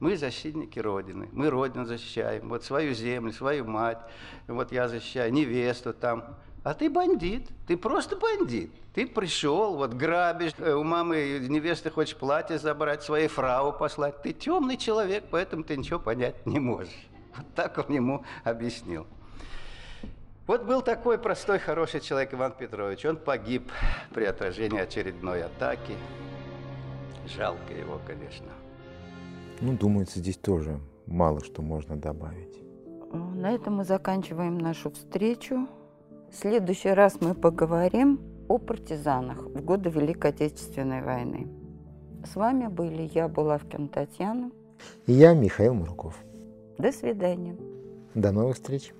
мы защитники Родины, мы Родину защищаем, вот свою землю, свою мать, вот я защищаю невесту там. А ты бандит, ты просто бандит. Ты пришел, вот грабишь, э, у мамы невесты хочешь платье забрать, своей фрау послать. Ты темный человек, поэтому ты ничего понять не можешь. Вот так он ему объяснил. Вот был такой простой, хороший человек Иван Петрович. Он погиб при отражении очередной атаки. Жалко его, конечно. Ну, думается, здесь тоже мало что можно добавить. На этом мы заканчиваем нашу встречу. В следующий раз мы поговорим о партизанах в годы Великой Отечественной войны. С вами были я, Булавкин Татьяна. И я, Михаил Мурков. До свидания. До новых встреч.